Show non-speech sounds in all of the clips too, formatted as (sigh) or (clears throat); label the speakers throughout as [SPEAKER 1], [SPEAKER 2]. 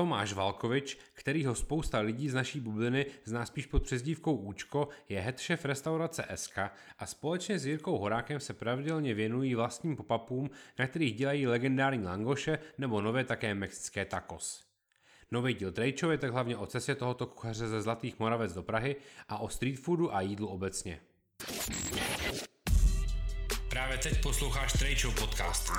[SPEAKER 1] Tomáš Valkovič, kterýho spousta lidí z naší bubliny zná spíš pod přezdívkou Účko, je head chef restaurace SK a společně s Jirkou Horákem se pravidelně věnují vlastním popapům, na kterých dělají legendární langoše nebo nové také mexické tacos. Nový díl Trejčov je tak hlavně o cestě tohoto kuchaře ze Zlatých Moravec do Prahy a o street foodu a jídlu obecně. Právě teď posloucháš Trejčov podcast.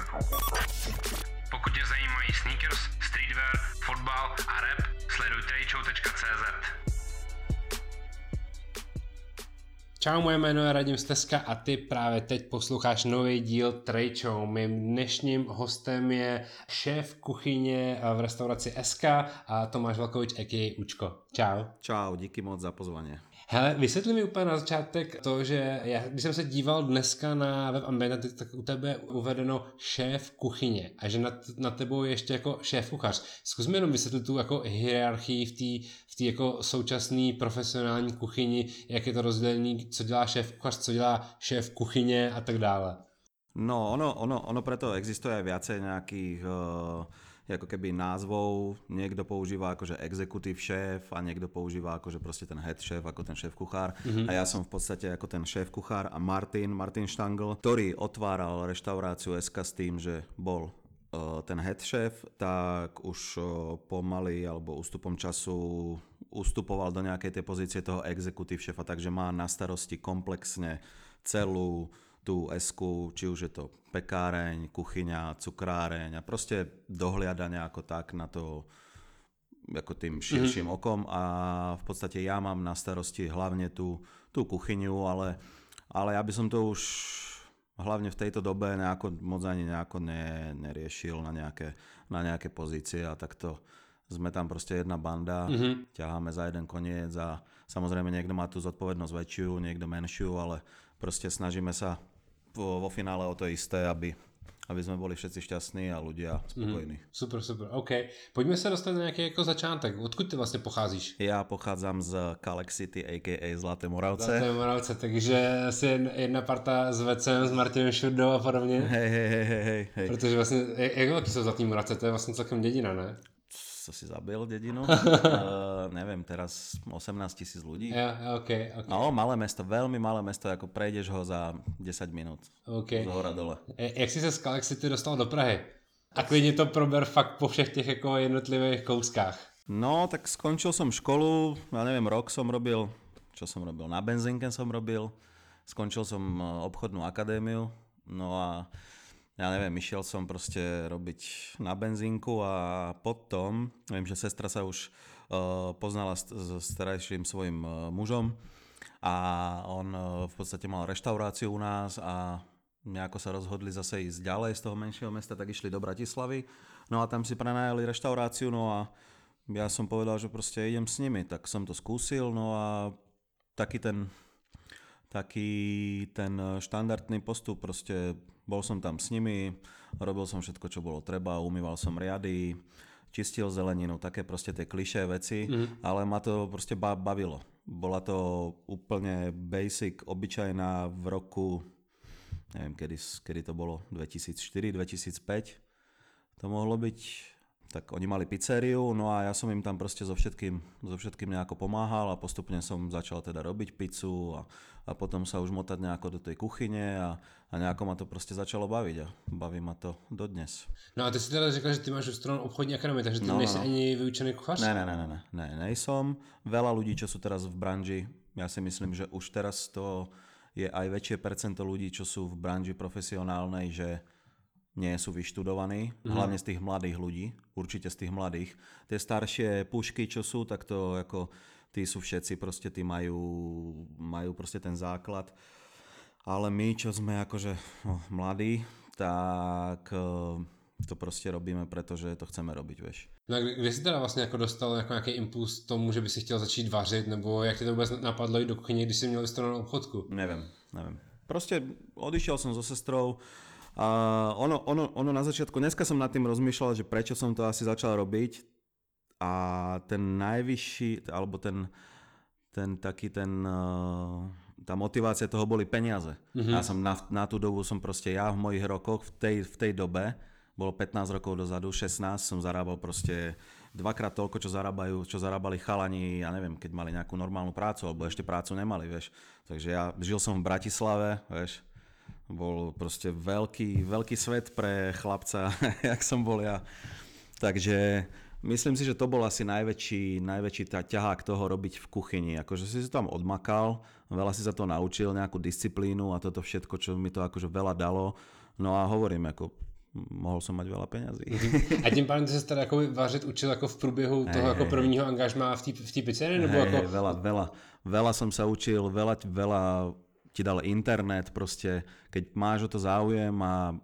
[SPEAKER 1] Pokud tě zajímají sneakers, streetwear, fotbal a rap, sleduj trejčov.cz. Čau, moje jméno je Radim Steska a ty právě teď posloucháš nový díl Trejčou. Mým dnešním hostem je šéf kuchyně v restauraci SK a Tomáš Valkovič, a.k.a. Učko. Čau.
[SPEAKER 2] Čau, díky moc za pozvání.
[SPEAKER 1] Hele, vysvětli mi úplně na začátek to, že já, když jsem se díval dneska na web Ambient, tak u tebe je uvedeno šéf kuchyně a že nad, nad tebou je ještě jako šéf kuchař. Zkus mi jenom vysvětlit tu jako hierarchii v té v té jako současné profesionální kuchyni, jak je to rozdělené, co dělá šéf kuchař, co dělá šéf kuchyně a tak dále.
[SPEAKER 2] No, ono, ono, ono preto existuje aj viacej nejakých uh ako keby názvov. Niekto používa akože executive šéf a niekto používa akože proste ten head šéf, ako ten šéf kuchár. Mm-hmm. A ja som v podstate ako ten šéf kuchár a Martin, Martin Štangl, ktorý otváral reštauráciu SK s tým, že bol e, ten head šéf, tak už e, pomaly alebo ústupom času ustupoval do nejakej tej pozície toho executive šéfa, takže má na starosti komplexne celú tú esku, či už je to pekáreň, kuchyňa, cukráreň a proste dohliada nejako tak na to ako tým širším mm-hmm. okom a v podstate ja mám na starosti hlavne tú, tú kuchyňu, ale, ale ja by som to už hlavne v tejto dobe nejako, moc ani nejako ne, neriešil na nejaké, na nejaké pozície a takto sme tam proste jedna banda, mm-hmm. ťaháme za jeden koniec a samozrejme niekto má tú zodpovednosť väčšiu, niekto menšiu, ale proste snažíme sa vo, finále o to isté, aby, aby jsme byli všetci šťastní a ľudia spokojní. Mm,
[SPEAKER 1] super, super, OK. Pojďme se dostat na nějaký jako začátek. Odkud ty vlastně pocházíš?
[SPEAKER 2] Já pocházím z Kalex City, a.k.a. Zlaté Moravce.
[SPEAKER 1] Zlaté Moravce, takže asi jedna parta s Vecem, s Martinem Šurdou a podobně.
[SPEAKER 2] Hej, hej, hej, hej, hej.
[SPEAKER 1] Protože vlastně, jak velký jsou Zlatý Moravce? To je vlastně celkem dědina, ne?
[SPEAKER 2] co si zabil dedinu. (laughs) neviem, teraz 18 tisíc ľudí.
[SPEAKER 1] Ja, okay, okay.
[SPEAKER 2] No, malé mesto, veľmi malé mesto, ako prejdeš ho za 10 minút.
[SPEAKER 1] Okay.
[SPEAKER 2] Z hora dole.
[SPEAKER 1] E, jak si se z Kalek City dostal do Prahy? A klidně to prober fakt po všech těch jako jednotlivých kouskách.
[SPEAKER 2] No, tak skončil som školu, ja neviem, rok som robil, čo som robil, na benzínke som robil, skončil som e, obchodnú akadémiu, no a ja neviem, išiel som proste robiť na benzínku a potom, viem, že sestra sa už poznala s, s starajším svojim mužom a on v podstate mal reštauráciu u nás a nejako sa rozhodli zase ísť ďalej z toho menšieho mesta, tak išli do Bratislavy. No a tam si prenajali reštauráciu, no a ja som povedal, že proste idem s nimi, tak som to skúsil, no a taký ten taký ten štandardný postup, proste bol som tam s nimi, robil som všetko, čo bolo treba, umýval som riady, čistil zeleninu, také proste tie klišé veci, mm. ale ma to proste bavilo. Bola to úplne basic, obyčajná v roku, neviem, kedy, kedy to bolo, 2004, 2005. To mohlo byť tak oni mali pizzeriu, no a ja som im tam proste so všetkým, so všetkým nejako pomáhal a postupne som začal teda robiť pizzu a, a potom sa už motať nejako do tej kuchyne a, a nejako ma to proste začalo baviť a baví ma to dodnes.
[SPEAKER 1] No a ty si teda řekl, že ty máš stranu obchodní akadémie, takže ty no, nejsi no. ani vyučený kuchař?
[SPEAKER 2] Ne, ne, ne, ne, ne, ne, nejsom. Veľa ľudí, čo sú teraz v branži, ja si myslím, že už teraz to je aj väčšie percento ľudí, čo sú v branži profesionálnej, že nie sú vyštudovaní, mm-hmm. hlavne z tých mladých ľudí, určite z tých mladých. Tie staršie pušky, čo sú, tak to ako tí sú všetci, proste tí majú, majú proste ten základ. Ale my, čo sme akože no, mladí, tak eh, to prostě robíme, protože to chceme robiť, vieš.
[SPEAKER 1] No a kde jsi teda vlastně jako dostal jako nějaký impuls tomu, že by si chtěl začít vařit, nebo jak ti to vůbec napadlo jít do kuchyně, když jsi měl vystranou obchodku?
[SPEAKER 2] Nevím, nevím. Prostě odišiel som so sestrou, a ono, ono, ono na začiatku, dneska som nad tým rozmýšľal, že prečo som to asi začal robiť a ten najvyšší, alebo ten, ten taký ten, uh, tá motivácia toho boli peniaze. Mm-hmm. Ja som na, na tú dobu som proste, ja v mojich rokoch, v tej, v tej dobe, bolo 15 rokov dozadu, 16, som zarábal proste dvakrát toľko, čo zarábajú, čo zarábali chalani, ja neviem, keď mali nejakú normálnu prácu, alebo ešte prácu nemali, vieš. Takže ja žil som v Bratislave, vieš, bol proste veľký, veľký svet pre chlapca, (laughs) jak som bol ja. Takže myslím si, že to bol asi najväčší, najväčší tá ťahák toho robiť v kuchyni. Akože si sa tam odmakal, veľa si sa to naučil, nejakú disciplínu a toto všetko, čo mi to akože veľa dalo. No a hovorím, ako mohl som mať veľa peňazí.
[SPEAKER 1] A tím pádem ty se teda jako vařit učil jako v průběhu toho hey, jako prvního angažma v té v pizzerii? Nebo hey,
[SPEAKER 2] jako... veľa, veľa, veľa som sa učil, veľa, veľa ti dal internet, proste keď máš o to záujem a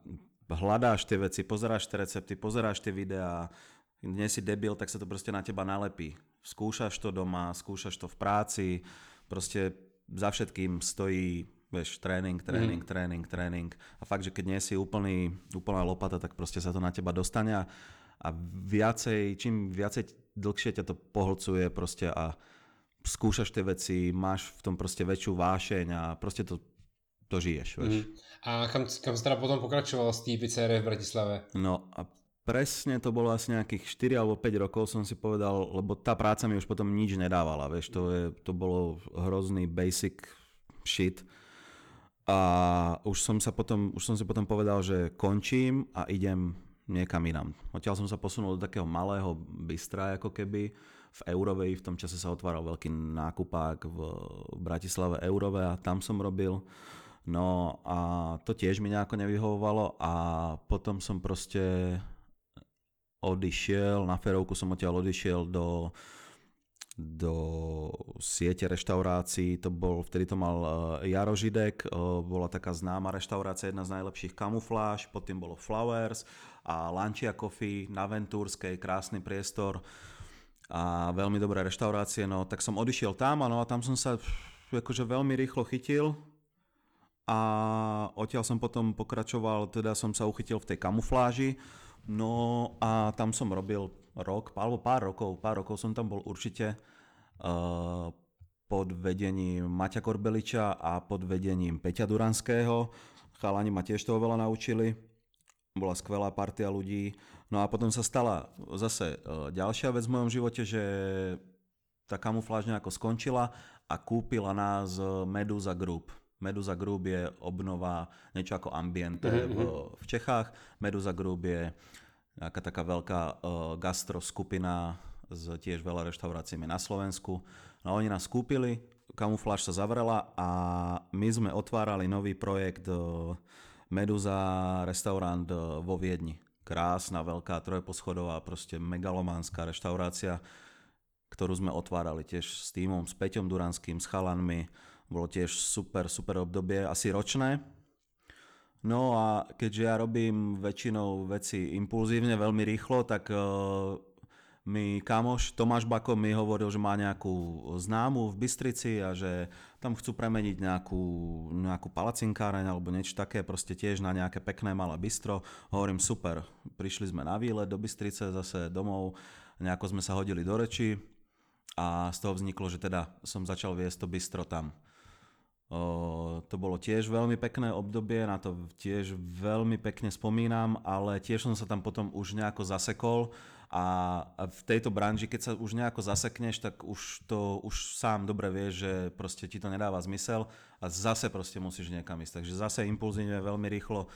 [SPEAKER 2] hľadáš tie veci, pozeráš tie recepty, pozeráš tie videá, nie si debil, tak sa to proste na teba nalepí. Skúšaš to doma, skúšaš to v práci, proste za všetkým stojí vieš, tréning, tréning, mm. tréning, tréning. A fakt, že keď nie si úplný, úplná lopata, tak proste sa to na teba dostane a, a viacej, čím viacej dlhšie ťa to pohlcuje proste a skúšaš tie veci, máš v tom proste väčšiu vášeň a proste to, to žiješ, vieš. Mm.
[SPEAKER 1] A kam, kam si teda potom pokračoval z té pizzerie v Bratislave?
[SPEAKER 2] No a presne to bolo asi nejakých 4 alebo 5 rokov som si povedal, lebo tá práca mi už potom nič nedávala, vieš, to, je, to bolo hrozný basic shit a už som, sa potom, už som si potom povedal, že končím a idem niekam inám. Odtiaľ som sa posunul do takého malého bystra, ako keby v Eurovej, v tom čase sa otváral veľký nákupák v Bratislave Eurove a tam som robil. No a to tiež mi nejako nevyhovovalo a potom som proste odišiel, na ferovku som odtiaľ odišiel do do siete reštaurácií, to bol, vtedy to mal eh, Jaro Židek, eh, bola taká známa reštaurácia, jedna z najlepších kamufláž, potom bolo Flowers a Lancia Coffee na Ventúrskej, krásny priestor a veľmi dobré reštaurácie, no tak som odišiel tam a no, a tam som sa akože veľmi rýchlo chytil a odtiaľ som potom pokračoval, teda som sa uchytil v tej kamufláži, no a tam som robil rok, alebo pár rokov, pár rokov som tam bol určite uh, pod vedením Maťa Korbeliča a pod vedením Peťa Duranského. Chalani ma tiež toho veľa naučili. Bola skvelá partia ľudí. No a potom sa stala zase ďalšia vec v mojom živote, že tá kamufláž nejako skončila a kúpila nás Medusa Group. Medusa Group je obnova niečo ako Ambiente mm-hmm. v, v Čechách. Medusa Group je nejaká taká veľká uh, gastro skupina s tiež veľa reštauráciami na Slovensku. No oni nás kúpili, kamufláž sa zavrela a my sme otvárali nový projekt uh, Meduza restaurant uh, vo Viedni. Krásna, veľká, trojposchodová, proste megalománska reštaurácia, ktorú sme otvárali tiež s týmom, s Peťom Duranským, s chalanmi. Bolo tiež super, super obdobie, asi ročné, No a keďže ja robím väčšinou veci impulzívne, veľmi rýchlo, tak uh, mi kamoš Tomáš Bako mi hovoril, že má nejakú známu v Bystrici a že tam chcú premeniť nejakú, nejakú palacinkáreň alebo niečo také, proste tiež na nejaké pekné malé bistro. Hovorím super, prišli sme na výlet do Bystrice, zase domov, nejako sme sa hodili do reči a z toho vzniklo, že teda som začal viesť to bistro tam. O, to bolo tiež veľmi pekné obdobie, na to tiež veľmi pekne spomínam, ale tiež som sa tam potom už nejako zasekol a v tejto branži, keď sa už nejako zasekneš, tak už to už sám dobre vieš, že proste ti to nedáva zmysel a zase proste musíš niekam ísť. Takže zase impulzívne veľmi rýchlo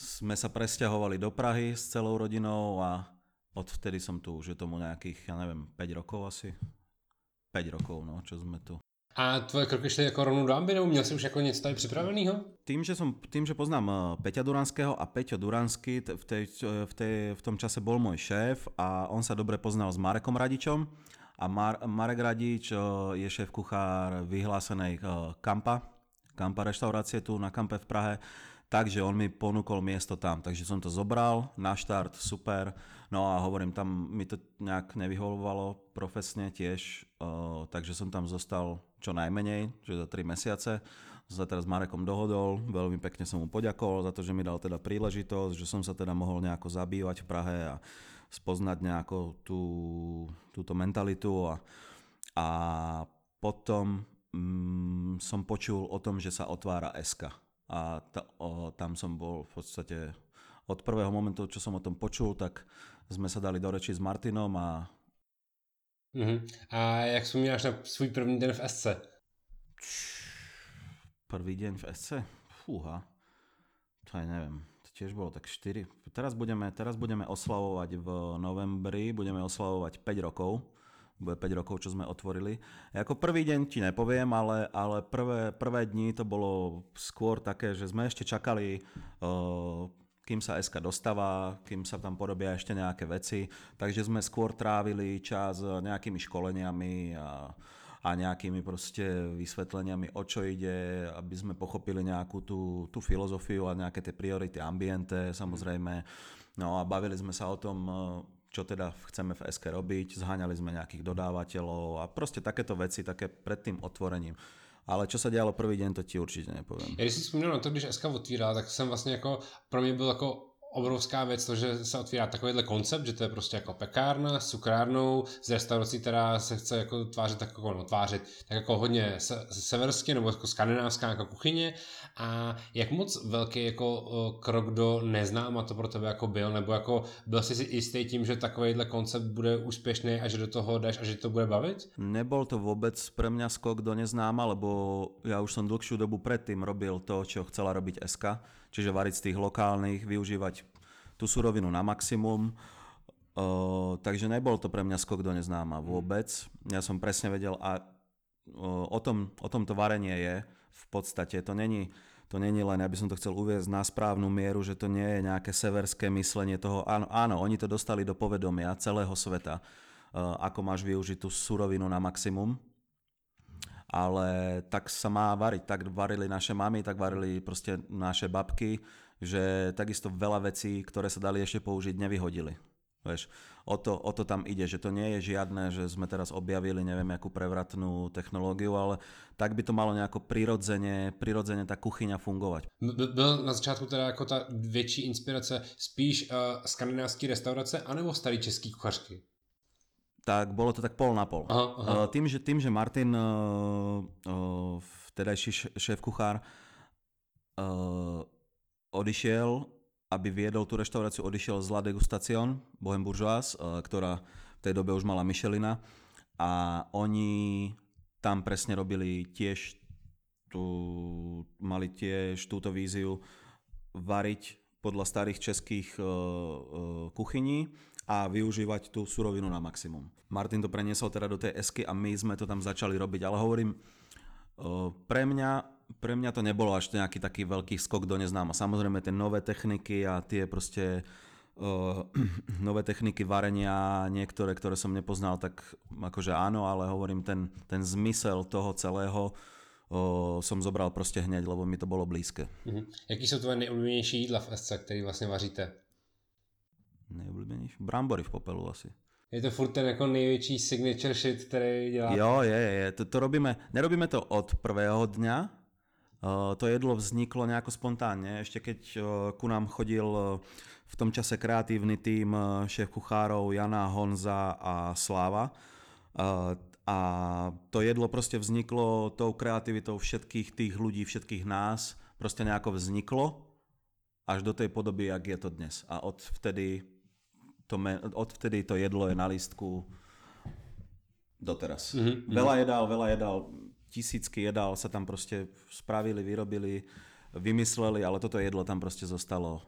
[SPEAKER 2] sme sa presťahovali do Prahy s celou rodinou a odvtedy som tu, už je tomu nejakých, ja neviem, 5 rokov asi. 5 rokov, no, čo sme tu.
[SPEAKER 1] A tvoje kroky šly jako rovnou do Ambinu? Měl jsi už jako něco tady připraveného?
[SPEAKER 2] Tým, že, som, tým, že poznám eh, Peťa Duranského a Peťo Duransky v, tej, v, tej, v tom čase bol môj šéf a on sa dobre poznal s Marekom Radičom a Mar, Marek Radič eh, je šéf kuchár vyhlásenej eh, Kampa, Kampa reštaurácie tu na Kampe v Prahe Takže on mi ponúkol miesto tam, takže som to zobral na štart, super. No a hovorím, tam mi to nejak nevyhovovalo profesne tiež, takže som tam zostal čo najmenej, čiže za 3 mesiace. Sa teraz s Marekom dohodol, veľmi pekne som mu poďakoval za to, že mi dal teda príležitosť, že som sa teda mohol nejako zabývať v Prahe a spoznať nejako tú, túto mentalitu a, a potom mm, som počul o tom, že sa otvára SK a ta, o, tam som bol v podstate od prvého momentu, čo som o tom počul, tak sme sa dali do reči s Martinom a
[SPEAKER 1] Uh-huh. A jak vzpomínáš na svůj první den v SC?
[SPEAKER 2] Prvý deň v SC? Fúha. To aj neviem. To tiež bolo tak 4. Teraz budeme, teraz budeme oslavovať v novembri, budeme oslavovať 5 rokov. Bude 5 rokov, čo sme otvorili. Ako prvý deň ti nepoviem, ale, ale prvé, prvé dni to bolo skôr také, že sme ešte čakali uh, kým sa SK dostáva, kým sa tam porobia ešte nejaké veci. Takže sme skôr trávili čas nejakými školeniami a, a nejakými proste vysvetleniami, o čo ide, aby sme pochopili nejakú tú, tú filozofiu a nejaké tie priority ambiente samozrejme. No a bavili sme sa o tom, čo teda chceme v SK robiť, zháňali sme nejakých dodávateľov a proste takéto veci, také pred tým otvorením. Ale čo sa dialo prvý deň, to ti určitě nepovím.
[SPEAKER 1] Já si vzpomínám na to, když SK otvírá, tak jsem vlastně jako, pro mě byl jako obrovská věc to, že se otvírá takovýhle koncept, že to je prostě jako pekárna s cukrárnou, z restaurací, která se chce jako tvářit tak jako, no, tvářit, tak jako hodně se, severské nebo jako skandinávská jako kuchyně a jak moc velký jako krok do neznáma to pro tebe jako byl, nebo jako byl jsi si jistý tím, že takovýhle koncept bude úspěšný a že do toho jdeš a že to bude bavit?
[SPEAKER 2] Nebol to vôbec pre mňa skok do neznáma, lebo ja už som dlhšiu dobu predtým robil to, čo chcela robiť SK čiže variť z tých lokálnych, využívať tú surovinu na maximum. Uh, takže nebol to pre mňa skok do neznáma vôbec. Ja som presne vedel a o, tom, o tom to varenie je v podstate. To není, to není len, aby som to chcel uviezť na správnu mieru, že to nie je nejaké severské myslenie toho. Áno, áno oni to dostali do povedomia celého sveta, ako máš využiť tú surovinu na maximum ale tak sa má variť. Tak varili naše mamy, tak varili proste naše babky, že takisto veľa vecí, ktoré sa dali ešte použiť, nevyhodili. Vieš, o to, o to tam ide, že to nie je žiadne, že sme teraz objavili neviem akú prevratnú technológiu, ale tak by to malo nejako prirodzene, prirodzene tá kuchyňa fungovať.
[SPEAKER 1] Byl na začátku teda jako ta větší inspirace spíš uh, skandinávský restaurace anebo starý český kuchařky?
[SPEAKER 2] Tak bolo to tak pol na pol. Aha, aha. Eh, tým, že, tým, že Martin, uh, uh, vtedajší šéf kuchár, odišiel, aby viedol tú reštauráciu, odišiel z La Degustation, Bohem Bourgeois, ktorá v tej dobe už mala Michelina a oni tam presne robili tiež tú, mali tiež túto víziu variť podľa starých českých uh, uh, kuchyní a využívať tú surovinu na maximum. Martin to preniesol teda do tej esky a my sme to tam začali robiť, ale hovorím, pre mňa, pre mňa to nebolo až nejaký taký veľký skok do neznáma. Samozrejme tie nové techniky a tie proste uh, (clears throat) nové techniky varenia, niektoré, ktoré som nepoznal, tak akože áno, ale hovorím, ten, ten zmysel toho celého uh, som zobral proste hneď, lebo mi to bolo blízke.
[SPEAKER 1] Uh-huh. Jaký sú tvoje nejobľúbenejší jídla v SC, ktorý vlastne vaříte?
[SPEAKER 2] Nejobľúbenejší? Brambory v popelu asi.
[SPEAKER 1] Je to furt ten jako největší signature shit, který děláte?
[SPEAKER 2] Jo, je, je. To, to robíme, nerobíme to od prvého dňa, Uh, to jedlo vzniklo nejako spontánne. Ešte keď uh, ku nám chodil uh, v tom čase kreatívny tým šéf kuchárov Jana, Honza a Sláva. A to jedlo proste vzniklo tou kreativitou všetkých tých ľudí, všetkých nás. Proste nejako vzniklo až do tej podoby, jak je to dnes. A od vtedy to me, odvtedy to jedlo je na lístku doteraz. Mm-hmm. Veľa jedál, veľa jedál, tisícky jedál sa tam proste spravili, vyrobili, vymysleli, ale toto jedlo tam proste zostalo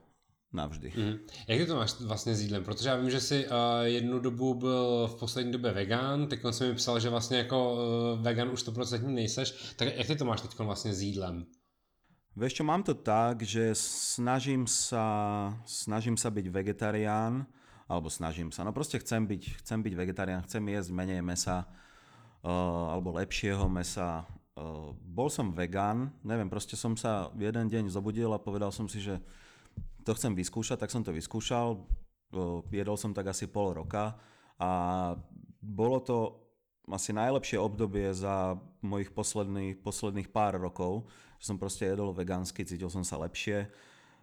[SPEAKER 2] navždy. Mm.
[SPEAKER 1] Jak ty to máš vlastně s jídlem? Protože já vím, že jsi uh, jednu dobu byl v poslední době vegan, teď jsem mi psal, že vlastně jako uh, vegan už 100% nejseš, tak jak ty to máš teď vlastně s jídlem?
[SPEAKER 2] Vieš čo, mám to tak, že snažím sa, snažím sa byť vegetarián, alebo snažím sa. No proste chcem byť, chcem byť vegetarián, chcem jesť menej mesa, uh, alebo lepšieho mesa. Uh, bol som vegan, neviem, proste som sa jeden deň zobudil a povedal som si, že to chcem vyskúšať, tak som to vyskúšal. Uh, jedol som tak asi pol roka a bolo to asi najlepšie obdobie za mojich posledných, posledných pár rokov, že som proste jedol vegánsky, cítil som sa lepšie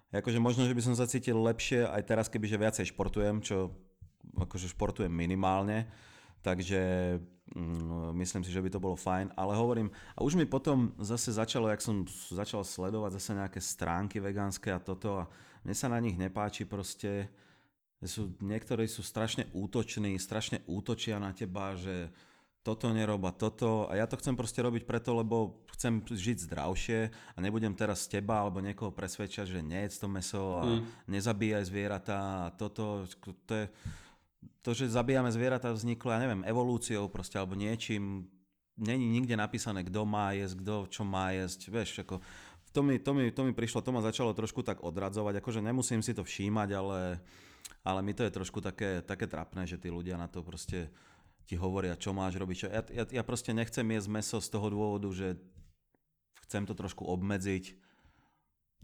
[SPEAKER 2] akože možno, že by som sa cítil lepšie aj teraz, kebyže viacej športujem, čo akože športujem minimálne, takže mm, myslím si, že by to bolo fajn, ale hovorím, a už mi potom zase začalo, jak som začal sledovať zase nejaké stránky vegánske a toto a mne sa na nich nepáči proste, Sú, niektorí sú strašne útoční, strašne útočia na teba, že toto neroba, toto. A ja to chcem proste robiť preto, lebo chcem žiť zdravšie a nebudem teraz teba alebo niekoho presvedčať, že nejedz to meso a mm. nezabíjaj zvieratá a toto, to je, to, že zabíjame zvieratá vzniklo, ja neviem, evolúciou proste alebo niečím, není nikde napísané, kto má jesť, kto čo má jesť, vieš, ako to mi, to, mi, to mi prišlo, to ma začalo trošku tak odradzovať, akože nemusím si to všímať, ale ale mi to je trošku také, také trapné, že tí ľudia na to proste ti hovoria, čo máš robiť. Čo. Ja, ja, ja proste nechcem jesť meso z toho dôvodu, že chcem to trošku obmedziť.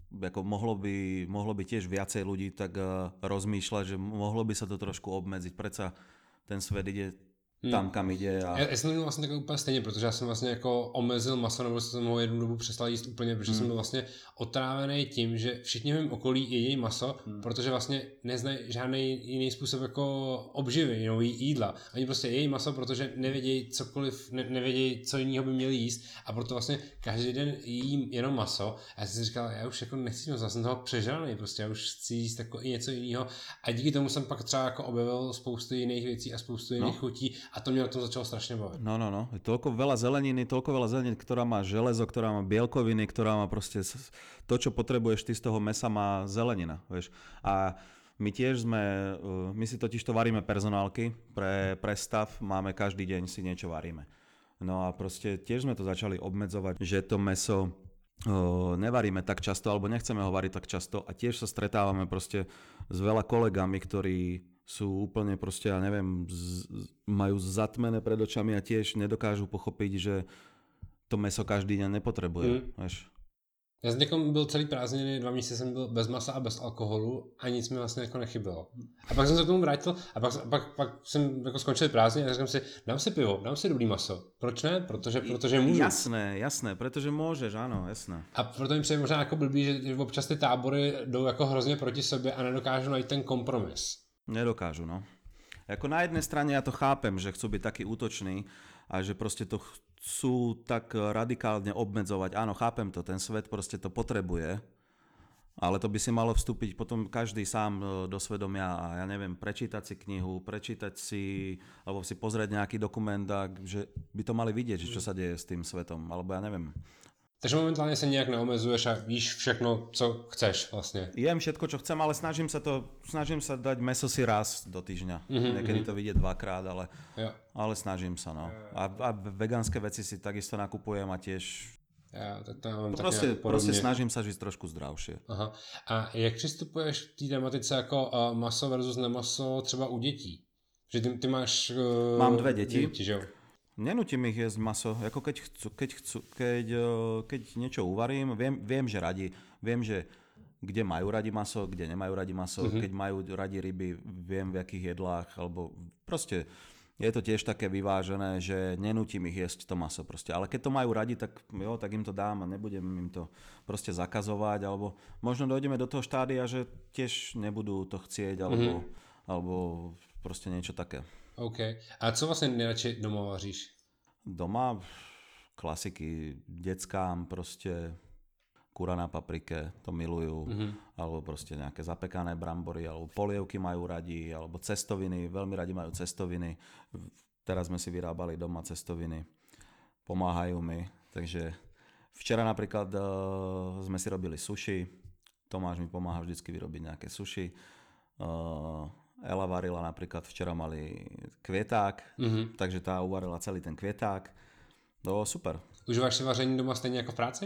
[SPEAKER 2] Ako mohlo, by, mohlo by tiež viacej ľudí tak uh, rozmýšľať, že mohlo by sa to trošku obmedziť. Predsa ten svet ide Hmm. tam, kam ide. A...
[SPEAKER 1] Já, já jsem to vlastně takové úplně stejně, protože já jsem vlastně jako omezil maso, nebo jsem ho jednu dobu přestal jíst úplně, protože hmm. jsem byl vlastně otrávený tím, že všichni v mém okolí jedí maso, hmm. protože vlastně neznají žádný jiný způsob jako obživy, jinou jídla. Oni prostě její maso, protože nevědějí cokoliv, ne, nevědějí, co jiného by měli jíst a proto vlastně každý den jím jenom maso. A já jsem si říkal, já už jako nechci maso, já jsem toho přežraný, prostě já už chci jíst jako i něco jiného. A díky tomu jsem pak třeba jako objevil spoustu jiných věcí a spoustu jiných no. chutí a to mě na tom začalo strašne baviť.
[SPEAKER 2] No, no, no. Je toľko veľa zeleniny, toľko veľa zeleniny, ktorá má železo, ktorá má bielkoviny, ktorá má proste to, čo potrebuješ ty z toho mesa má zelenina, vieš. A my tiež sme, uh, my si totiž to varíme personálky pre, pre stav, máme každý deň si niečo varíme. No a proste tiež sme to začali obmedzovať, že to meso uh, nevaríme tak často, alebo nechceme ho variť tak často a tiež sa stretávame proste s veľa kolegami, ktorí sú úplne proste, ja neviem, z, majú zatmené pred očami a tiež nedokážu pochopiť, že to meso každý deň nepotrebuje. Mm. Vieš.
[SPEAKER 1] Já s někom byl celý prázdniny, dva měsíce jsem byl bez masa a bez alkoholu a nic mi vlastně jako nechybilo. A pak jsem se k tomu vrátil a pak, pak, pak jsem jako skončil prázdniny a řekl si, dám si pivo, dám si dobrý maso. Proč ne? Protože, protože můžu.
[SPEAKER 2] Jasné, jasné, protože můžeš, ano, jasné.
[SPEAKER 1] A proto mi přijde možná jako blbý, že občas ty tábory jdou jako hrozně proti sobě a nedokážou najít ten kompromis.
[SPEAKER 2] Nedokážu, no. Ako na jednej strane ja to chápem, že chcú byť takí útoční a že proste to chcú tak radikálne obmedzovať. Áno, chápem to, ten svet proste to potrebuje, ale to by si malo vstúpiť potom každý sám e, do svedomia a ja neviem, prečítať si knihu, prečítať si, alebo si pozrieť nejaký dokument a že by to mali vidieť, že čo sa deje s tým svetom, alebo ja neviem.
[SPEAKER 1] Takže momentálne sa nejak neomezuješ a víš všechno, co chceš vlastne.
[SPEAKER 2] Jem všetko, čo chcem, ale snažím sa to, snažím sa dať meso si raz do týždňa. Mm-hmm, Niekedy mm-hmm. to vidie dvakrát, ale, ja. ale snažím sa, no. A, a vegánske veci si takisto nakupujem a tiež
[SPEAKER 1] ja, tak to mám
[SPEAKER 2] proste, proste snažím sa žiť trošku zdravšie.
[SPEAKER 1] Aha. A jak přistupuješ k té tematice jako uh, maso versus nemaso třeba u dětí? Že ty, ty máš... Uh,
[SPEAKER 2] Mám dve deti.
[SPEAKER 1] deti že?
[SPEAKER 2] Nenutím ich jesť maso, ako keď chcú, keď, chcú, keď, eh, keď niečo uvarím, viem, viem, že radi, viem, že kde majú radi maso, kde nemajú radi maso, uh-huh. keď majú radi ryby, viem v akých jedlách, alebo proste je to tiež také vyvážené, že nenutím ich jesť to maso proste. Ale keď to majú radi, tak jo, tak im to dám a nebudem im to proste zakazovať, alebo možno dojdeme do toho štádia, že tiež nebudú to chcieť, alebo, uh-huh. alebo proste niečo také.
[SPEAKER 1] OK. A co vlastně nejradši doma vaříš?
[SPEAKER 2] Doma klasiky deckám proste kura na paprike, to milujú, mm-hmm. alebo proste nejaké zapekané brambory, alebo polievky majú radi, alebo cestoviny, veľmi radi majú cestoviny. Teraz sme si vyrábali doma cestoviny, pomáhajú mi, takže včera napríklad uh, sme si robili sushi, Tomáš mi pomáha vždycky vyrobiť nejaké sushi. Uh, Ela varila napríklad, včera mali kvieták, mm-hmm. takže tá uvarila celý ten kvieták. No super.
[SPEAKER 1] Užíváš si vaření doma stejně jako v práci?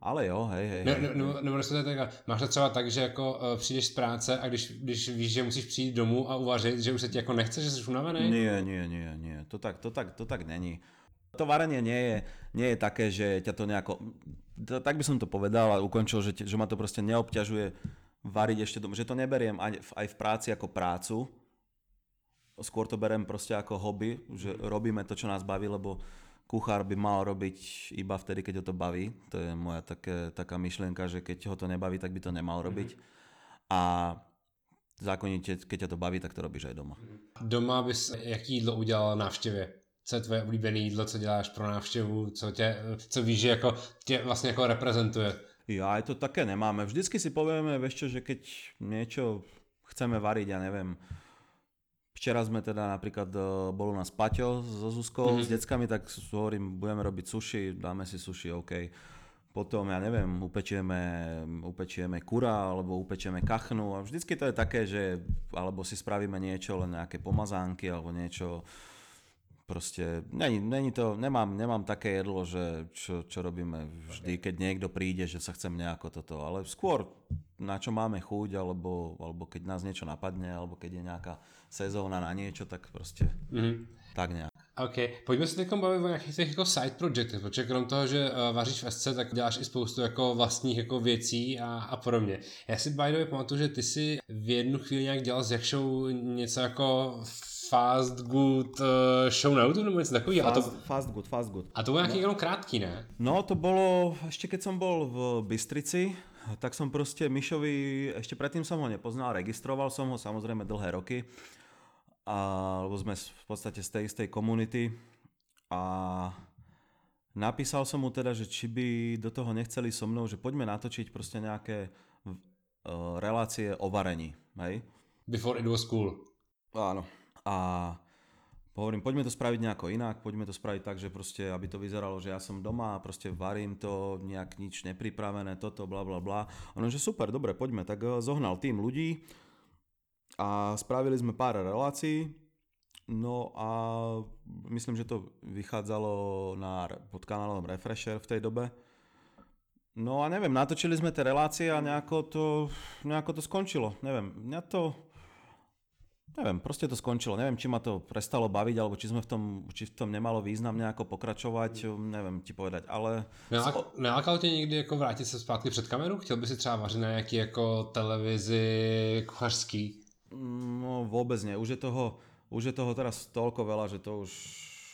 [SPEAKER 2] Ale jo, hej, hej.
[SPEAKER 1] Ne, ne, ne, nebo to tak, máš to třeba tak, že jako uh, přijdeš z práce a když, když víš, že musíš přijít domů a uvařit, že už se ti jako nechce, že jsi unavený?
[SPEAKER 2] Nie, nie, nie, nie. To tak, to tak, to tak není. To varenie nie je, nie je také, že ťa to nejako... Tak by som to povedal a ukončil, že, že ma to proste neobťažuje variť ešte doma, že to neberiem aj, aj v práci ako prácu, skôr to berem proste ako hobby, že robíme to, čo nás baví, lebo kuchár by mal robiť iba vtedy, keď ho to baví. To je moja také, taká myšlienka, že keď ho to nebaví, tak by to nemal mhm. robiť. Mm-hmm. A zákonite, keď ťa to baví, tak to robíš aj doma.
[SPEAKER 1] Doma bys jaký jídlo udělal na návštěvě? Co je tvoje oblíbené jídlo, co děláš pro návštěvu, co, tě, co víš, že jako, tě vlastně jako reprezentuje?
[SPEAKER 2] Ja aj to také nemáme. Vždycky si povieme, vieš čo, že keď niečo chceme variť, ja neviem, Včera sme teda napríklad, e, bol u nás Paťo so Zuzkou, mm-hmm. s deckami, tak hovorím, budeme robiť suši, dáme si suši, OK. Potom, ja neviem, upečieme, upečieme kura, alebo upečieme kachnu a vždycky to je také, že alebo si spravíme niečo, len nejaké pomazánky, alebo niečo, proste, není, není to, nemám, nemám také jedlo, že čo, čo robíme vždy, keď niekto príde, že sa chcem nejako toto, ale skôr na čo máme chuť, alebo, alebo keď nás niečo napadne, alebo keď je nejaká sezóna na niečo, tak prostě mm-hmm. tak nějak.
[SPEAKER 1] OK, pojďme se teď bavit o nějakých těch jako side projectech, protože krom toho, že uh, vaříš v SC, tak děláš i spoustu jako vlastních jako věcí a, a podobně. Já si by the way pamatuju, že ty si v jednu chvíli nějak dělal z jak show něco jako Fast Good uh, show YouTube nebo něco takového.
[SPEAKER 2] Fast, to, fast Good, Fast Good.
[SPEAKER 1] A to bylo nějaký no, jenom krátký, ne?
[SPEAKER 2] No to bolo, ešte keď som bol v Bystrici, tak som proste Mišovi, ešte predtým som ho nepoznal, registroval som ho samozrejme dlhé roky a, lebo sme v podstate z tej istej komunity a napísal som mu teda, že či by do toho nechceli so mnou, že poďme natočiť proste nejaké uh, relácie o varení, hej?
[SPEAKER 1] Before it was cool.
[SPEAKER 2] Áno. A hovorím, poďme to spraviť nejako inak, poďme to spraviť tak, že proste, aby to vyzeralo, že ja som doma a proste varím to, nejak nič nepripravené, toto, bla bla bla. Ono, že super, dobre, poďme. Tak eh, zohnal tým ľudí, a spravili sme pár relácií, no a myslím, že to vychádzalo na, pod kanálom Refresher v tej dobe. No a neviem, natočili sme tie relácie a nejako to, nejako to skončilo. Neviem, mňa to, neviem, proste to skončilo. Neviem, či ma to prestalo baviť, alebo či sme v tom, či v tom nemalo význam nejako pokračovať, neviem ti povedať, ale...
[SPEAKER 1] Nelákalo tě někdy jako vrátit se zpátky před kameru? Chtěl by si třeba vařit na nějaký jako televizi kuchařský?
[SPEAKER 2] No vôbec nie. Už je toho, už je toho teraz toľko veľa, že to už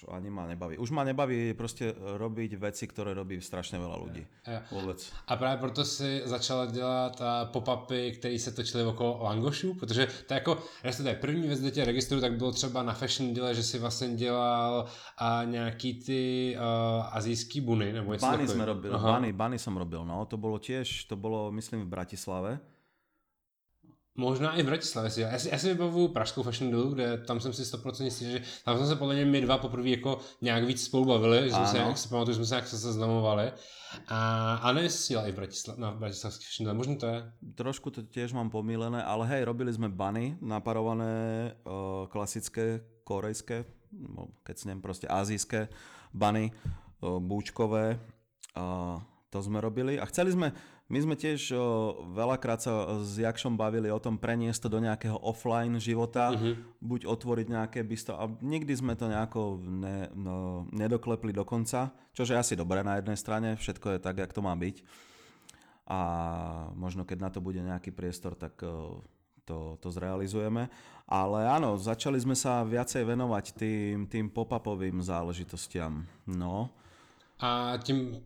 [SPEAKER 2] ani ma nebaví. Už ma nebaví prostě robiť veci, ktoré robí strašne veľa ľudí. Vôbec.
[SPEAKER 1] A právě proto si začala dělat pop-upy, které se točily okolo Langošu, protože to jako, jestli to je první věc, kde tě registruju, tak bylo třeba na Fashion Deal, že si vlastně dělal a nějaký ty uh, azijský buny, nebo něco
[SPEAKER 2] Bany sme robil, bany, bany som robil, no, to bolo tiež, to bolo myslím v Bratislave
[SPEAKER 1] Možná i v Bratislave si. Já si, já si vybavuju Pražskou Fashion Deal, kde tam jsem si 100% jistý, že tam jsme se podle mě my dva poprvé jako nějak víc spolu bavili, že jsme se, jak si pamatuju, jsme se nějak se seznamovali. A, a jestli i v Bratislav, na Bratislavský Fashion Deal, možná to je.
[SPEAKER 2] Trošku to tiež mám pomílené, ale hej, robili sme bany, naparované uh, klasické korejské, no, keď snem proste azijské bany, uh, búčkové. Uh, to sme robili a chceli sme, my sme tiež o, veľakrát sa s Jakšom bavili o tom preniesť to do nejakého offline života, mm-hmm. buď otvoriť nejaké bysto a nikdy sme to nejako ne, no, nedoklepli do konca, čo je asi dobré na jednej strane, všetko je tak, jak to má byť. A možno keď na to bude nejaký priestor, tak o, to, to zrealizujeme. Ale áno, začali sme sa viacej venovať tým, tým pop-upovým záležitostiam. No,
[SPEAKER 1] a tím,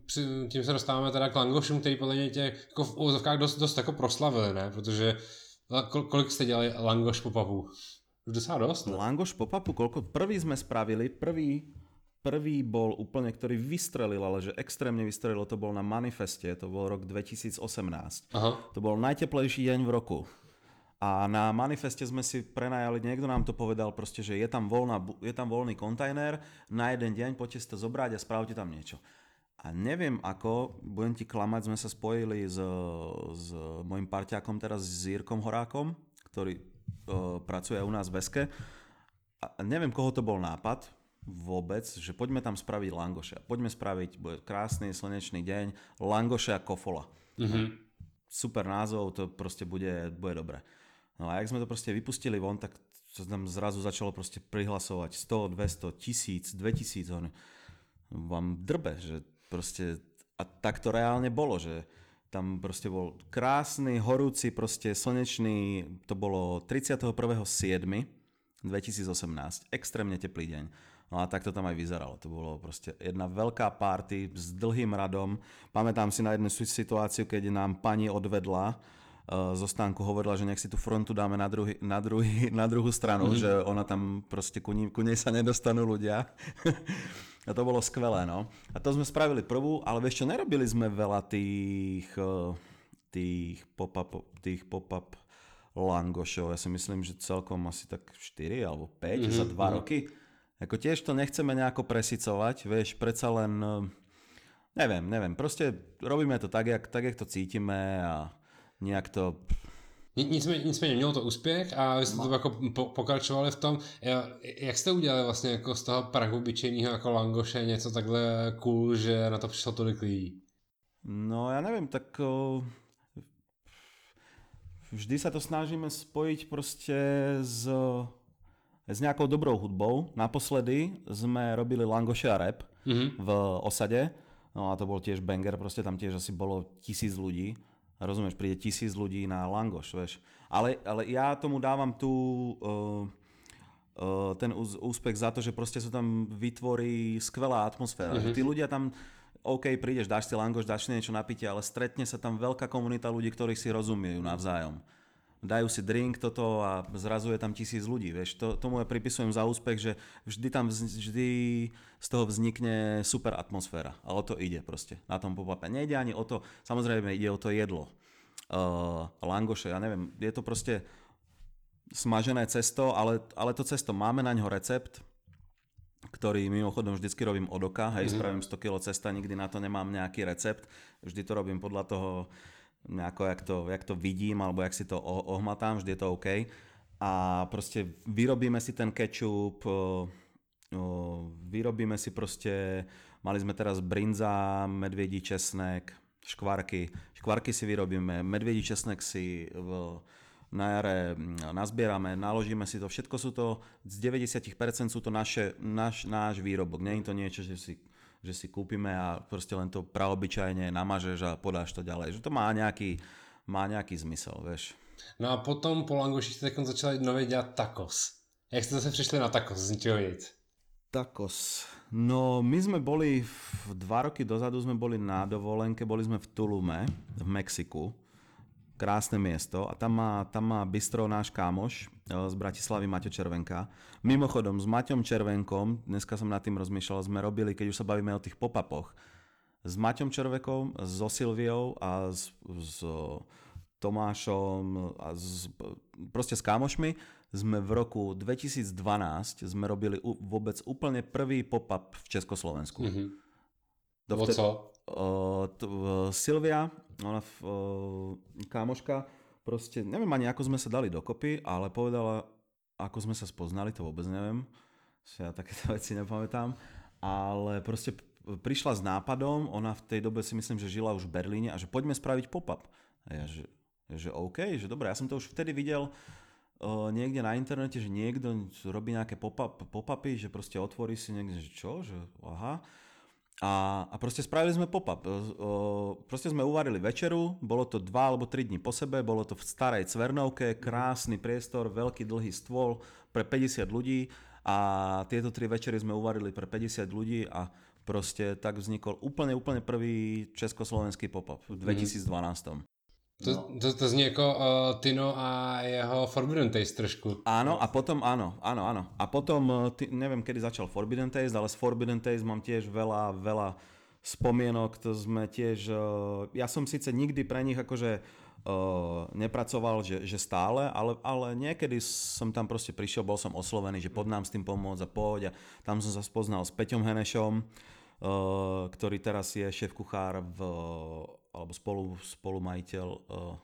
[SPEAKER 1] tím se dostáváme teda k Langošům, který podle mě tě jako v úzovkách dost, dost jako proslavili, ne? Protože kolik jste dělali Langoš pop-upů? Už docela dost,
[SPEAKER 2] ne? Langoš pop-upu, koľko? Prvý sme spravili, prvý, prvý bol úplne, ktorý vystrelil, ale že extrémne vystrelil, to bol na manifeste, to bol rok 2018. Aha. To bol najteplejší deň v roku. A na manifeste sme si prenajali, niekto nám to povedal proste, že je tam, voľná, je tam voľný kontajner, na jeden deň poďte si to zobrať a spravte tam niečo. A neviem ako, budem ti klamať, sme sa spojili s, s mojim parťákom teraz, s Jirkom Horákom, ktorý uh, pracuje u nás v Veske. A neviem, koho to bol nápad, vôbec, že poďme tam spraviť langoše. Poďme spraviť, bude krásny slnečný deň, langoše a kofola. Mm-hmm. Super názov, to proste bude, bude dobré. No a jak sme to proste vypustili von, tak to tam zrazu začalo proste prihlasovať 100, 200, 1000, 2000, on vám drbe, že proste a tak to reálne bolo, že tam proste bol krásny, horúci, proste slnečný, to bolo 31.7.2018, extrémne teplý deň. No a tak to tam aj vyzeralo. To bolo proste jedna veľká party s dlhým radom. Pamätám si na jednu situáciu, keď nám pani odvedla zo stánku hovorila, že nech si tú frontu dáme na, druhý, na, druhý, (laughs) na druhú stranu, mm. že ona tam proste ku, ní, ku nej sa nedostanú ľudia. (laughs) a to bolo skvelé, no. A to sme spravili prvú, ale vieš čo, nerobili sme veľa tých, eh, tých pop-up, tých pop-up langošov. Ja si myslím, že celkom asi tak 4 alebo 5 mm-hmm. za 2 mm-hmm. roky. Ako tiež to nechceme nejako presicovať, vieš, predsa len, eh, neviem, neviem, proste robíme to tak, jak, tak, jak to cítime a nejak to
[SPEAKER 1] Nicméně, nicméně mělo to úspěch a vy jste to jako pokračovali v tom. Jak jste udělali vlastně jako z toho prahu obyčejného jako langoše něco takhle cool, že na to přišlo tolik lidí?
[SPEAKER 2] No ja neviem, tak o, vždy sa to snažíme spojiť proste s, s nejakou dobrou hudbou. Naposledy sme robili langoše a rap mm-hmm. v osade. No a to bol tiež banger, proste tam tiež asi bolo tisíc ľudí Rozumieš, príde tisíc ľudí na Langoš, vieš. Ale, ale ja tomu dávam tu uh, uh, ten úspech za to, že proste sa tam vytvorí skvelá atmosféra. Mm-hmm. Tí ľudia tam, OK, prídeš, dáš si Langoš, dáš si niečo napitie, ale stretne sa tam veľká komunita ľudí, ktorí si rozumiejú navzájom dajú si drink toto a zrazu je tam tisíc ľudí. Vieš, to, tomu ja pripisujem za úspech, že vždy tam vždy z toho vznikne super atmosféra. A o to ide proste na tom popape. Nejde ani o to, samozrejme ide o to jedlo. Uh, langoše, ja neviem, je to proste smažené cesto, ale, ale to cesto, máme na ňo recept, ktorý mimochodom vždycky robím od oka, hej, mm-hmm. spravím 100 kg cesta, nikdy na to nemám nejaký recept, vždy to robím podľa toho, nejako jak to, jak to vidím alebo jak si to ohmatám, vždy je to OK. A proste vyrobíme si ten ketchup, vyrobíme si proste, mali sme teraz brinza, medviedí česnek, škvarky. Škvarky si vyrobíme, medviedí česnek si v, na jare nazbierame, naložíme si to. Všetko sú to, z 90% sú to naše, náš, náš výrobok. Nie je to niečo, že si že si kúpime a proste len to praobyčajne namažeš a podáš to ďalej. Že to má nejaký, má nejaký zmysel, vieš.
[SPEAKER 1] No a potom po ste takom začali nově dělat tacos. Jak ste zase prišli na tacos z ničeho nic?
[SPEAKER 2] Tacos. No my sme boli, dva roky dozadu sme boli na dovolenke, boli sme v Tulume, v Mexiku krásne miesto a tam má, tam má bistro náš kámoš z Bratislavy Maťo Červenka. Mimochodom s Maťom Červenkom, dneska som nad tým rozmýšľal, sme robili, keď už sa bavíme o tých popapoch, s Maťom Červekom, so Silviou a s, s Tomášom a s, proste s kámošmi sme v roku 2012 sme robili vôbec úplne prvý pop-up v Československu. Mm-hmm.
[SPEAKER 1] Dovtedy, co?
[SPEAKER 2] Uh, t- uh, Silvia, ona uh, kámoška, proste, neviem ani ako sme sa dali dokopy, ale povedala, ako sme sa spoznali, to vôbec neviem, ja takéto (laughs) veci nepamätám, ale proste prišla s nápadom, ona v tej dobe si myslím, že žila už v Berlíne a že poďme spraviť pop-up. A ja, že, že OK, že dobre, ja som to už vtedy videl uh, niekde na internete, že niekto robí nejaké pop-up, pop-upy, že proste otvorí si niekde, že čo, že aha. A, a proste spravili sme pop-up. Proste sme uvarili večeru, bolo to dva alebo tri dní po sebe, bolo to v starej Cvernovke, krásny priestor, veľký dlhý stôl pre 50 ľudí a tieto tri večery sme uvarili pre 50 ľudí a proste tak vznikol úplne, úplne prvý československý pop-up v 2012. Mm.
[SPEAKER 1] To, no. to, to zní jako uh, Tino a jeho Forbidden Taste trošku.
[SPEAKER 2] Áno, a potom, áno, áno, áno. A potom, uh, ty, neviem, kedy začal Forbidden Taste, ale z Forbidden Taste mám tiež veľa, veľa spomienok, to sme tiež, uh, ja som síce nikdy pre nich akože uh, nepracoval, že, že stále, ale, ale niekedy som tam proste prišiel, bol som oslovený, že pod nám s tým pomôcť a poď a tam som sa spoznal s Peťom Henešom, uh, ktorý teraz je šéf kuchár v alebo spolu, spolumajiteľ, uh,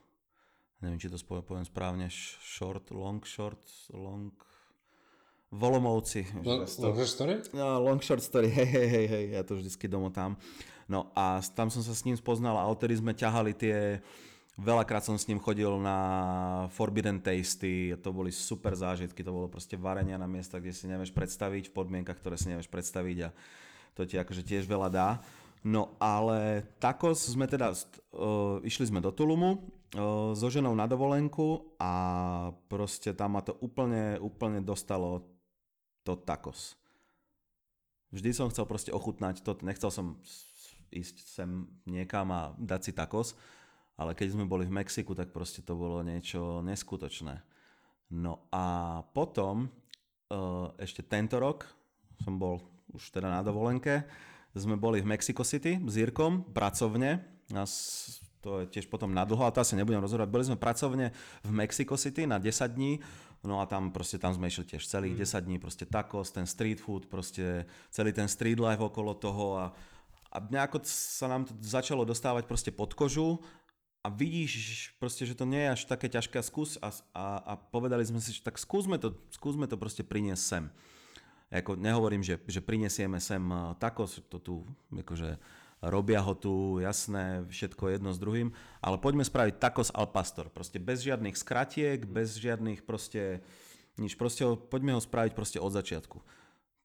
[SPEAKER 2] neviem, či to poviem správne, short, long short, long, Volomovci.
[SPEAKER 1] Long, long short story?
[SPEAKER 2] No, long short story, hej, hej, hej, hej, ja to vždycky domotám. No a tam som sa s ním spoznal a odtedy sme ťahali tie, veľakrát som s ním chodil na Forbidden Tasty, to boli super zážitky, to bolo proste varenia na miesta, kde si nevieš predstaviť, v podmienkach, ktoré si nevieš predstaviť a to ti akože tiež veľa dá. No ale takos sme teda, uh, išli sme do Tulumu uh, so ženou na dovolenku a proste tam ma to úplne, úplne dostalo to takos. Vždy som chcel proste ochutnať to, nechcel som ísť sem niekam a dať si takos, ale keď sme boli v Mexiku, tak proste to bolo niečo neskutočné. No a potom, uh, ešte tento rok, som bol už teda na dovolenke, sme boli v Mexico City s Jirkom, pracovne. Nás to je tiež potom nadlho, ale to asi nebudem rozhodovať. Boli sme pracovne v Mexico City na 10 dní, no a tam proste tam sme išli tiež celých mm. 10 dní, proste tacos, ten street food, proste celý ten street life okolo toho a, a nejako sa nám to začalo dostávať proste pod kožu a vidíš proste, že to nie je až také ťažké skús a, a, a povedali sme si, že tak skúsme to, skúsme to proste priniesť sem. Jako nehovorím, že, že prinesieme sem eh, tacos, to tu akože robia ho tu, jasné, všetko jedno s druhým, ale poďme spraviť tacos al pastor, proste bez žiadnych skratiek, bez žiadnych proste, nič, proste ho, poďme ho spraviť proste od začiatku.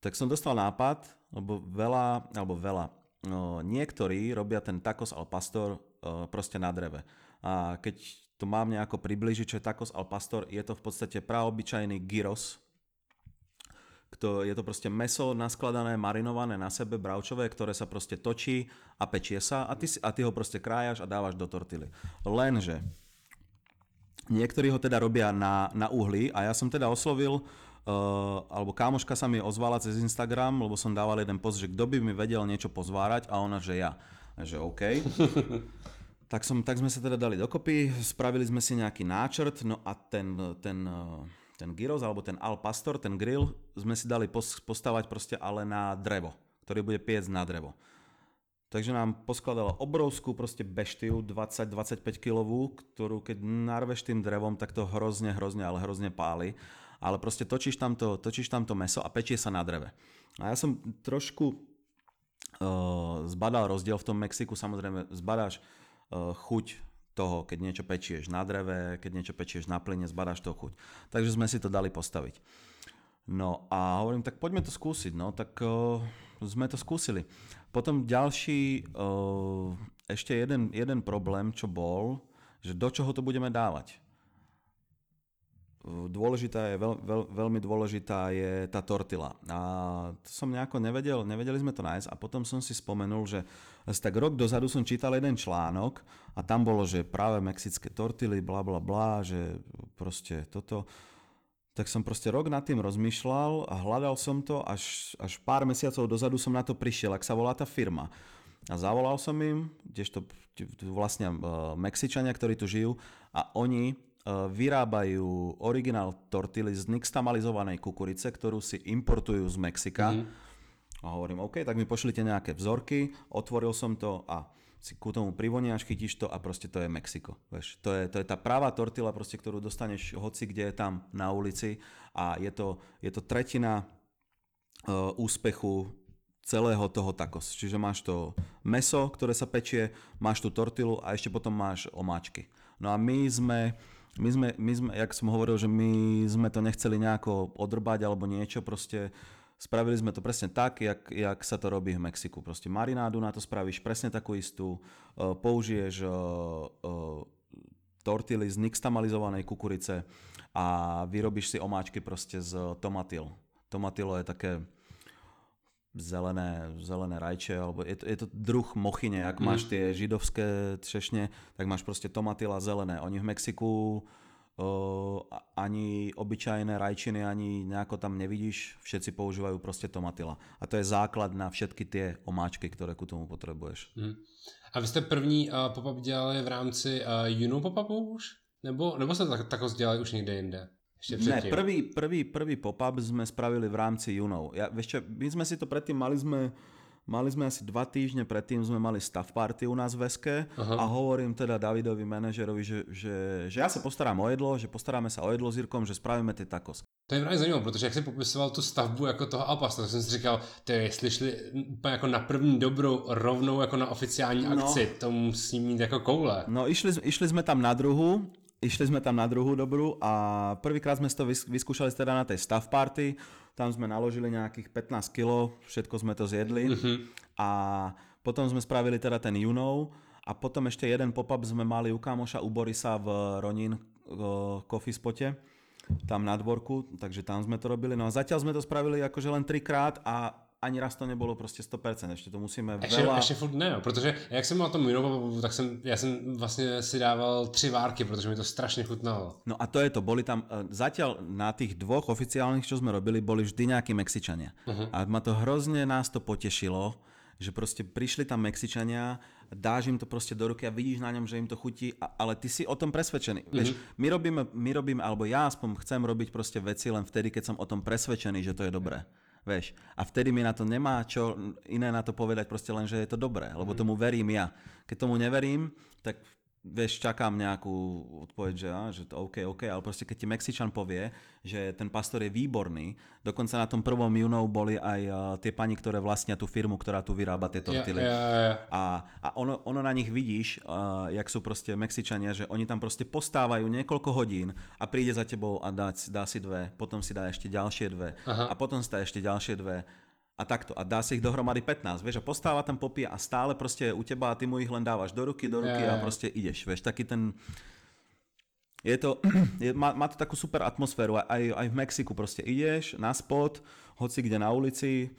[SPEAKER 2] Tak som dostal nápad, lebo veľa, alebo veľa, no, niektorí robia ten tacos al pastor uh, proste na dreve. A keď to mám nejako približiť, čo je tacos al pastor, je to v podstate praobyčajný gyros, kto, je to proste meso naskladané, marinované na sebe, bravčové, ktoré sa proste točí a pečie sa a ty, a ty ho proste krájaš a dávaš do tortily. Lenže niektorí ho teda robia na, na uhli a ja som teda oslovil Uh, alebo kámoška sa mi ozvala cez Instagram, lebo som dával jeden post, že kto by mi vedel niečo pozvárať a ona, že ja. A že OK. (laughs) tak, som, tak sme sa teda dali dokopy, spravili sme si nejaký náčrt, no a ten, ten uh, ten gyros alebo ten al pastor, ten grill sme si dali postavať proste ale na drevo, ktorý bude piec na drevo. Takže nám poskladala obrovskú proste beštiu 20-25 kilovú, ktorú keď narveš tým drevom, tak to hrozne, hrozne, ale hrozne páli. Ale proste točíš tam to, točíš tam to meso a pečie sa na dreve. A ja som trošku uh, zbadal rozdiel v tom Mexiku, samozrejme zbadáš uh, chuť toho, keď niečo pečieš na dreve, keď niečo pečieš na plyne, zbadáš to chuť. Takže sme si to dali postaviť. No a hovorím, tak poďme to skúsiť. No tak uh, sme to skúsili. Potom ďalší, uh, ešte jeden, jeden problém, čo bol, že do čoho to budeme dávať dôležitá je, veľ, veľ, veľmi dôležitá je tá tortila. A to som nejako nevedel, nevedeli sme to nájsť a potom som si spomenul, že tak rok dozadu som čítal jeden článok a tam bolo, že práve mexické tortily, bla bla bla, že proste toto. Tak som proste rok nad tým rozmýšľal a hľadal som to, až, až pár mesiacov dozadu som na to prišiel, ak sa volá tá firma. A zavolal som im, kdežto vlastne uh, Mexičania, ktorí tu žijú, a oni vyrábajú originál tortily z nixtamalizovanej kukurice, ktorú si importujú z Mexika. Mm-hmm a hovorím, OK, tak mi pošlite nejaké vzorky, otvoril som to a si ku tomu privoniaš, chytíš to a proste to je Mexiko. Vieš, to, je, to je tá pravá tortila, proste, ktorú dostaneš hoci kde je tam na ulici a je to, je to tretina uh, úspechu celého toho tacos. Čiže máš to meso, ktoré sa pečie, máš tú tortilu a ešte potom máš omáčky. No a my sme, my sme, my sme, jak som hovoril, že my sme to nechceli nejako odrbať alebo niečo, proste Spravili sme to presne tak, jak, jak sa to robí v Mexiku. Proste marinádu na to spravíš presne takú istú, uh, použiješ uh, uh, tortily z nixtamalizovanej kukurice a vyrobíš si omáčky proste z tomatil. Tomatilo je také zelené, zelené rajče, alebo je to, je to druh mochyne, ak máš tie židovské třešne, tak máš proste tomatila zelené. Oni v Mexiku ani obyčajné rajčiny, ani nejako tam nevidíš, všetci používajú proste tomatila. A to je základ na všetky tie omáčky, ktoré ku tomu potrebuješ. Hmm.
[SPEAKER 1] A vy jste první uh, pop-up dělali v rámci uh, Juno pop-upu už? Nebo, nebo jste tak, tako dělali už někde jinde?
[SPEAKER 2] Ne, prvý, prvý, prvý pop-up sme spravili v rámci Junov. Ja, vieš čo, my sme si to predtým mali sme Mali sme asi dva týždne predtým, sme mali stav party u nás v Eske Aha. a hovorím teda Davidovi manažerovi, že, že, že ja sa postarám o jedlo, že postaráme sa o jedlo s Jirkom, že spravíme ty tacos.
[SPEAKER 1] To je právě zajímavé, protože jak si popisoval tu stavbu jako toho Alpasta, tak jsem si říkal, ty jestli šli úplně jako na první dobrou rovnou jako na oficiální no. akci, to musí mít jako koule.
[SPEAKER 2] No išli, išli sme tam na druhu, išli sme tam na druhú dobrú a prvýkrát sme to vyskúšali teda na tej stav party, tam sme naložili nejakých 15 kg, všetko sme to zjedli mm-hmm. a potom sme spravili teda ten Junov a potom ešte jeden pop-up sme mali u kamoša u Borisa v Ronin coffee spote tam na dvorku, takže tam sme to robili. No a zatiaľ sme to spravili akože len trikrát a ani raz to nebylo prostě 100%, ještě to musíme
[SPEAKER 1] ještě, veľa... Ještě furt ne, protože jak jsem mal tom Junovu, tak jsem, já jsem vlastně si dával tři várky, protože mi to strašně chutnalo.
[SPEAKER 2] No a to je to, boli tam, eh, zatiaľ na tých dvoch oficiálnych, čo sme robili, boli vždy nejakí Mexičania. Uh-huh. A ma to hrozne nás to potešilo, že proste prišli tam Mexičania, dáš im to proste do ruky a vidíš na ňom, že im to chutí, ale ty si o tom presvedčený. Mm-hmm. Vieš, my robíme, my robíme, alebo ja aspoň chcem robiť proste veci len vtedy, keď som o tom presvedčený, že to je dobré. Vieš, a vtedy mi na to nemá čo iné na to povedať, proste len, že je to dobré, lebo tomu verím ja. Keď tomu neverím, tak vieš, čakám nejakú odpoveď, že, á, že to OK, OK, ale proste keď ti Mexičan povie, že ten pastor je výborný, dokonca na tom prvom Junou boli aj uh, tie pani, ktoré vlastnia tú firmu, ktorá tu vyrába tie tortily. Yeah, yeah, yeah. A, a ono, ono na nich vidíš, uh, jak sú proste Mexičania, že oni tam proste postávajú niekoľko hodín a príde za tebou a dá, dá si dve, potom si dá ešte ďalšie dve Aha. a potom si dá ešte ďalšie dve a takto. A dá si ich dohromady 15, vieš, a postáva tam popie a stále proste u teba a ty mu ich len dávaš do ruky, do ruky yeah. a proste ideš, vieš, taký ten... Je to, je, má, má to takú super atmosféru, aj, aj v Mexiku proste ideš na spot, hoci kde na ulici,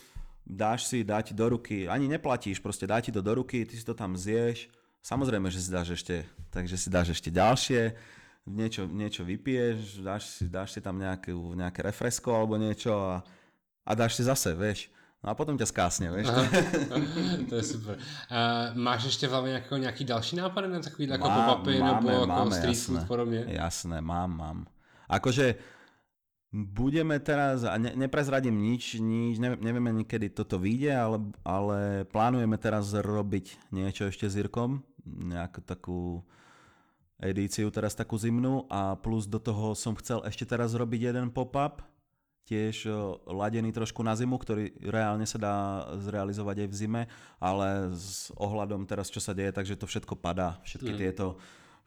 [SPEAKER 2] dáš si, dá ti do ruky, ani neplatíš, proste dá ti to do ruky, ty si to tam zješ, samozrejme, že si dáš ešte, takže si dáš ešte ďalšie, niečo, niečo vypiješ, dáš si, dáš si tam nejaké, nejaké refresko alebo niečo a, a dáš si zase, vieš. No a potom ťa skásne, vieš. Aha, (laughs)
[SPEAKER 1] to je super. Uh, máš ještě v hlavě nějaký, nějaký další nápady na takový jako pop-upy nebo jako máme, street jasné, food podobně?
[SPEAKER 2] Jasné, mám, mám. Akože budeme teraz, a ne, neprezradím nič, nič ne, nevieme nikedy toto vyjde, ale, ale plánujeme teraz robiť niečo ešte s Jirkom, nejakú takú edíciu teraz takú zimnú a plus do toho som chcel ešte teraz robiť jeden pop-up, tiež ladený trošku na zimu, ktorý reálne sa dá zrealizovať aj v zime, ale s ohľadom teraz, čo sa deje, takže to všetko padá, všetky mm. tieto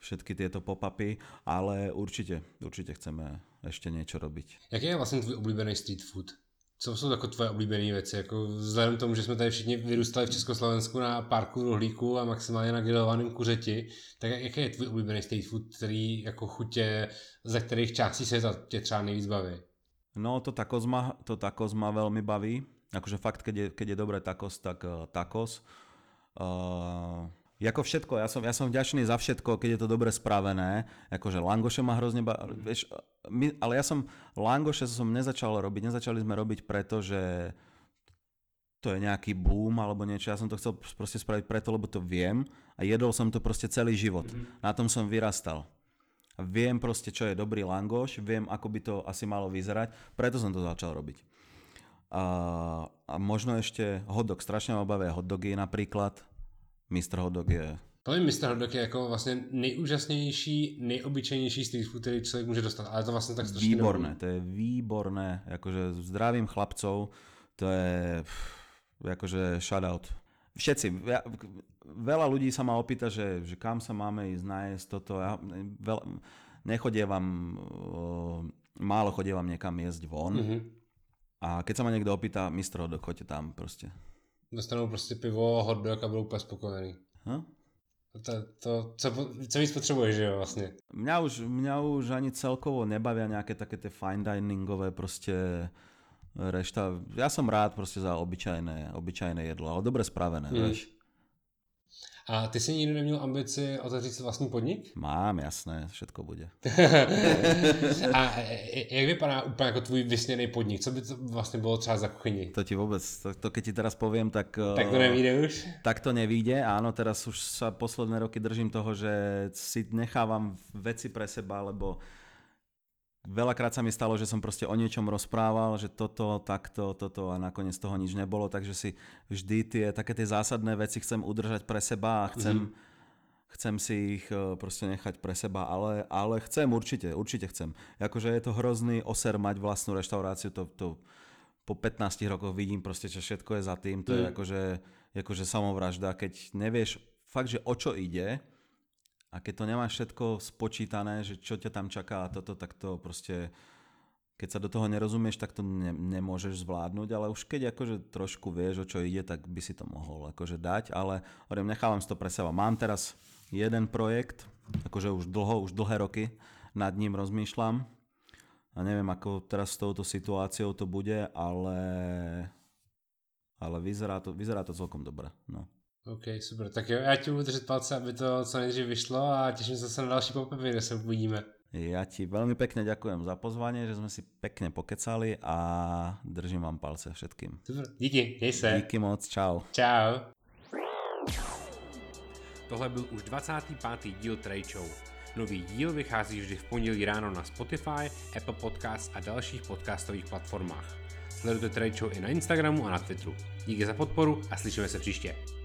[SPEAKER 2] všetky tieto pop-upy, ale určite, určite chceme ešte niečo robiť.
[SPEAKER 1] Jaký je vlastně tvůj oblíbený street food? Co jsou jako tvoje oblíbené věci? Jako vzhledem k tomu, že jsme tady všichni vyrůstali v Československu na parku rohlíku a maximálně na grillovaném kuřeti, tak jaký je tvůj oblíbený street food, který jako chutě, ze kterých částí světa tě třeba nejvíc baví?
[SPEAKER 2] No to ma, to ma veľmi baví. Akože fakt, keď je, keď je dobré takos, tak uh, takos. Uh, ako všetko, ja som, ja som vďačný za všetko, keď je to dobre spravené. Akože langoše ma hrozne baví. Vieš, my, ale ja som langoše som nezačal robiť. Nezačali sme robiť preto, že to je nejaký boom alebo niečo. Ja som to chcel proste spraviť preto, lebo to viem a jedol som to proste celý život. Mm-hmm. Na tom som vyrastal viem proste, čo je dobrý langoš, viem, ako by to asi malo vyzerať, preto som to začal robiť. A, a možno ešte hotdog, strašne ma bavia hotdogy napríklad. Mr. Hotdog je
[SPEAKER 1] Povím, Mr. Hotdog je jako vlastně nejúžasnější, nejobyčejnější street food, který člověk může dostat, ale to vlastně tak strašně
[SPEAKER 2] Výborné, nebude. to je výborné, akože zdravím chlapcov, to je akože shoutout. Všetci, veľa ľudí sa ma opýta, že, že kam sa máme ísť nájsť toto. Ja veľa, nechodievam, málo chodievam niekam jesť von. Mm-hmm. A keď sa ma niekto opýta, mistro, choďte tam proste.
[SPEAKER 1] Dostanou prostě pivo, hotdog a budou úplně spokojený. Hm? To, to, co, co víc potřebuješ, že jo, vlastně?
[SPEAKER 2] Mňa už, mňa už ani celkovo nebavia nejaké také tie fine diningové proste rešta. Ja som rád proste za obyčajné, obyčajné jedlo, ale dobre spravené, mm. vieš.
[SPEAKER 1] A ty si nikdy neměl ambici otevřít si vlastní podnik?
[SPEAKER 2] Mám, jasné, všetko bude. (laughs)
[SPEAKER 1] a jak vypadá úplně jako tvůj vysněný podnik? Co by to vlastně bylo třeba za kuchyni?
[SPEAKER 2] To ti vůbec, to, to keď ti teraz poviem, tak...
[SPEAKER 1] Tak to nevíde už?
[SPEAKER 2] Tak to nevíde, áno, teraz už sa posledné roky držím toho, že si nechávam veci pre seba, lebo Veľakrát sa mi stalo, že som proste o niečom rozprával, že toto, takto, toto a nakoniec toho nič nebolo, takže si vždy tie také tie zásadné veci chcem udržať pre seba a chcem, mm-hmm. chcem si ich e, proste nechať pre seba, ale, ale chcem určite, určite chcem. Akože je to hrozný oser mať vlastnú reštauráciu, to, to po 15 rokoch vidím proste, čo všetko je za tým, to mm. je akože, akože samovražda, keď nevieš fakt, že o čo ide, a keď to nemáš všetko spočítané, že čo ťa tam čaká a toto, tak to proste, keď sa do toho nerozumieš, tak to ne, nemôžeš zvládnuť, ale už keď akože trošku vieš, o čo ide, tak by si to mohol akože dať, ale hovorím, nechávam si to pre seba. Mám teraz jeden projekt, akože už dlho, už dlhé roky nad ním rozmýšľam a neviem, ako teraz s touto situáciou to bude, ale, ale vyzerá, to, vyzerá to celkom dobre. No.
[SPEAKER 1] OK, super. Tak jo, já ti budu držet palce, aby to co nejdřív vyšlo a těším se zase na další popepy, kde se uvidíme.
[SPEAKER 2] Ja ti veľmi pekne ďakujem za pozvanie, že sme si pekne pokecali a držím vám palce všetkým.
[SPEAKER 1] Super, díky, měj se.
[SPEAKER 2] Díky moc, čau.
[SPEAKER 1] Čau. Tohle byl už 25. díl Trade Show. Nový díl vychází vždy v pondělí ráno na Spotify, Apple Podcasts a dalších podcastových platformách. Sledujte Trade Show i na Instagramu a na Twitteru. Díky za podporu a slyšíme se příště.